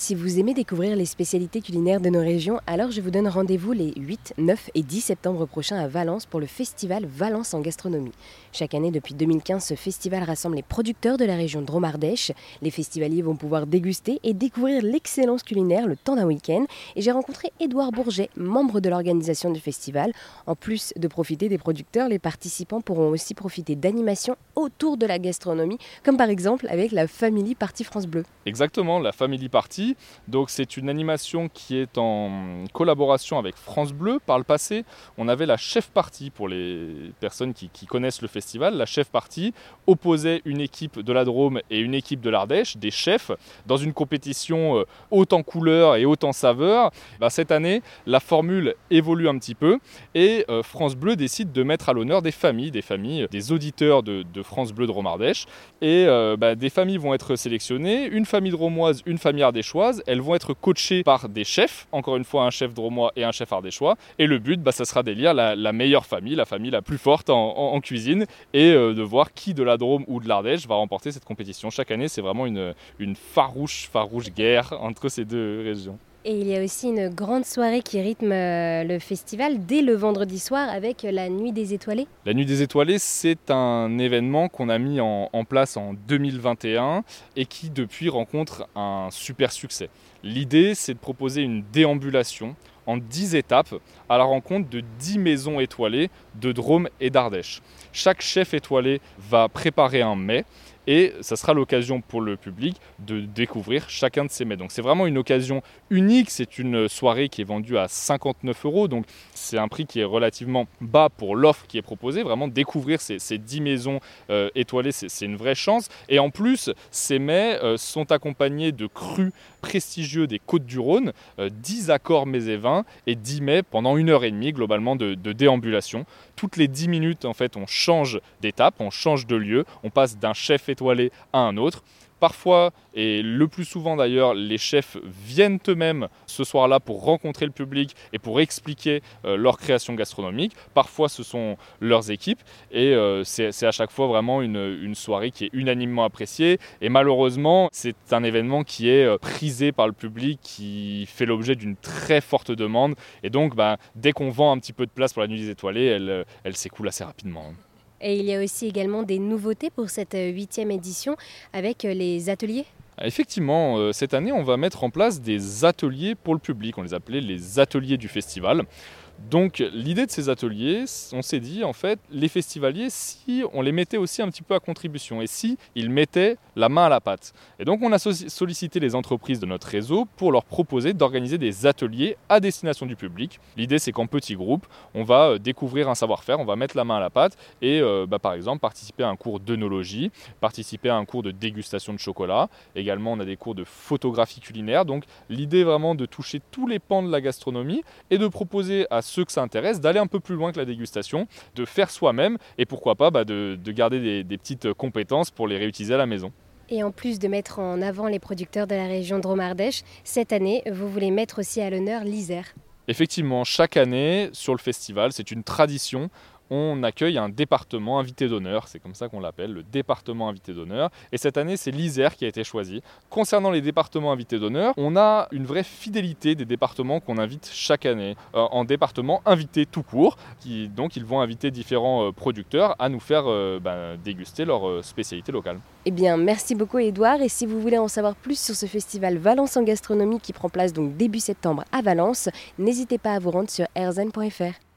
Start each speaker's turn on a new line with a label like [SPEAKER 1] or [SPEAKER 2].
[SPEAKER 1] Si vous aimez découvrir les spécialités culinaires de nos régions, alors je vous donne rendez-vous les 8, 9 et 10 septembre prochains à Valence pour le festival Valence en gastronomie. Chaque année depuis 2015, ce festival rassemble les producteurs de la région Drôme-Ardèche. Les festivaliers vont pouvoir déguster et découvrir l'excellence culinaire le temps d'un week-end. Et j'ai rencontré Édouard Bourget, membre de l'organisation du festival. En plus de profiter des producteurs, les participants pourront aussi profiter d'animations autour de la gastronomie, comme par exemple avec la Family Party France Bleu.
[SPEAKER 2] Exactement, la Family Party donc c'est une animation qui est en collaboration avec France Bleu. Par le passé, on avait la chef partie pour les personnes qui, connaissent le festival. La chef partie opposait une équipe de la Drôme et une équipe de l'Ardèche, des chefs, dans une compétition euh, haute en couleurs et haute en saveurs. Bah, cette année, la formule évolue un petit peu et euh, France Bleu décide de mettre à l'honneur des familles, des familles, des auditeurs de, France Bleu Drôme-Ardèche. Et euh, bah, des familles vont être sélectionnées, une famille dromoise, une famille ardéchoise elles vont être coachées par des chefs, encore une fois un chef dromois et un chef ardéchois. Et le but, bah, ça sera d'élire la, meilleure famille, la famille la plus forte en, cuisine, et euh, de voir qui de la Drôme ou de l'Ardèche va remporter cette compétition. Chaque année, c'est vraiment une, une farouche, farouche guerre entre ces deux régions.
[SPEAKER 1] Et il y a aussi une grande soirée qui rythme euh, le festival dès le vendredi soir avec la Nuit des Étoilés.
[SPEAKER 2] La Nuit des Étoilés, c'est un événement qu'on a mis en, place en 2021 et qui depuis rencontre un super succès. L'idée, c'est de proposer une déambulation en 10 étapes à la rencontre de 10 maisons étoilées de Drôme et d'Ardèche. Chaque chef étoilé va préparer un mets et ça sera l'occasion pour le public de découvrir chacun de ces mets. Donc c'est vraiment une occasion unique, c'est une soirée qui est vendue à 59 euros, donc c'est un prix qui est relativement bas pour l'offre qui est proposée, vraiment découvrir ces, 10 maisons euh, étoilées, c'est une vraie chance. Et en plus, ces mets euh, sont accompagnés de crus prestigieux des Côtes du Rhône, 10 euh, accords mets et vins et 10 mets pendant une heure et demie globalement de, déambulation. Toutes les 10 minutes, en fait, on change d'étape, on change de lieu, on passe d'un chef étoilé à un autre. Parfois, et le plus souvent d'ailleurs, les chefs viennent eux-mêmes ce soir-là pour rencontrer le public et pour expliquer euh, leur création gastronomique. Parfois, ce sont leurs équipes et euh, c'est à chaque fois vraiment une, soirée qui est unanimement appréciée. Et malheureusement, c'est un événement qui est euh, prisé par le public, qui fait l'objet d'une très forte demande. Et donc, bah, dès qu'on vend un petit peu de place pour la Nuit des Étoilées, elle, elle s'écoule assez rapidement.
[SPEAKER 1] Et il y a aussi également des nouveautés pour cette euh, huitième édition avec euh, les ateliers
[SPEAKER 2] Effectivement, euh, cette année, on va mettre en place des ateliers pour le public. On les appelait les ateliers du festival. Donc l'idée de ces ateliers, on s'est dit en fait, les festivaliers, si on les mettait aussi un petit peu à contribution et si ils mettaient la main à la pâte. Et donc on a sollicité les entreprises de notre réseau pour leur proposer d'organiser des ateliers à destination du public. L'idée c'est qu'en petits groupes, on va euh, découvrir un savoir-faire, on va mettre la main à la pâte et euh, bah, par exemple participer à un cours d'œnologie, participer à un cours de dégustation de chocolat. Également on a des cours de photographie culinaire. Donc l'idée vraiment de toucher tous les pans de la gastronomie et de proposer à ceux que ça intéresse d'aller un peu plus loin que la dégustation, de faire soi-même et pourquoi pas bah, de, garder des, des petites compétences pour les réutiliser à la maison.
[SPEAKER 1] Et en plus de mettre en avant les producteurs de la région Drôme-Ardèche, cette année, vous voulez mettre aussi à l'honneur l'Isère.
[SPEAKER 2] Effectivement, chaque année sur le festival, c'est une tradition on accueille un département invité d'honneur, c'est comme ça qu'on l'appelle, le département invité d'honneur. Et cette année, c'est l'Isère qui a été choisi. Concernant les départements invités d'honneur, on a une vraie fidélité des départements qu'on invite chaque année euh, en département invité tout court. Qui, donc, ils vont inviter différents euh, producteurs à nous faire euh, ben, déguster leur spécialité locale.
[SPEAKER 1] Eh bien, merci beaucoup, Edouard. Et si vous voulez en savoir plus sur ce festival Valence en gastronomie qui prend place donc début septembre à Valence, n'hésitez pas à vous rendre sur airzen.fr.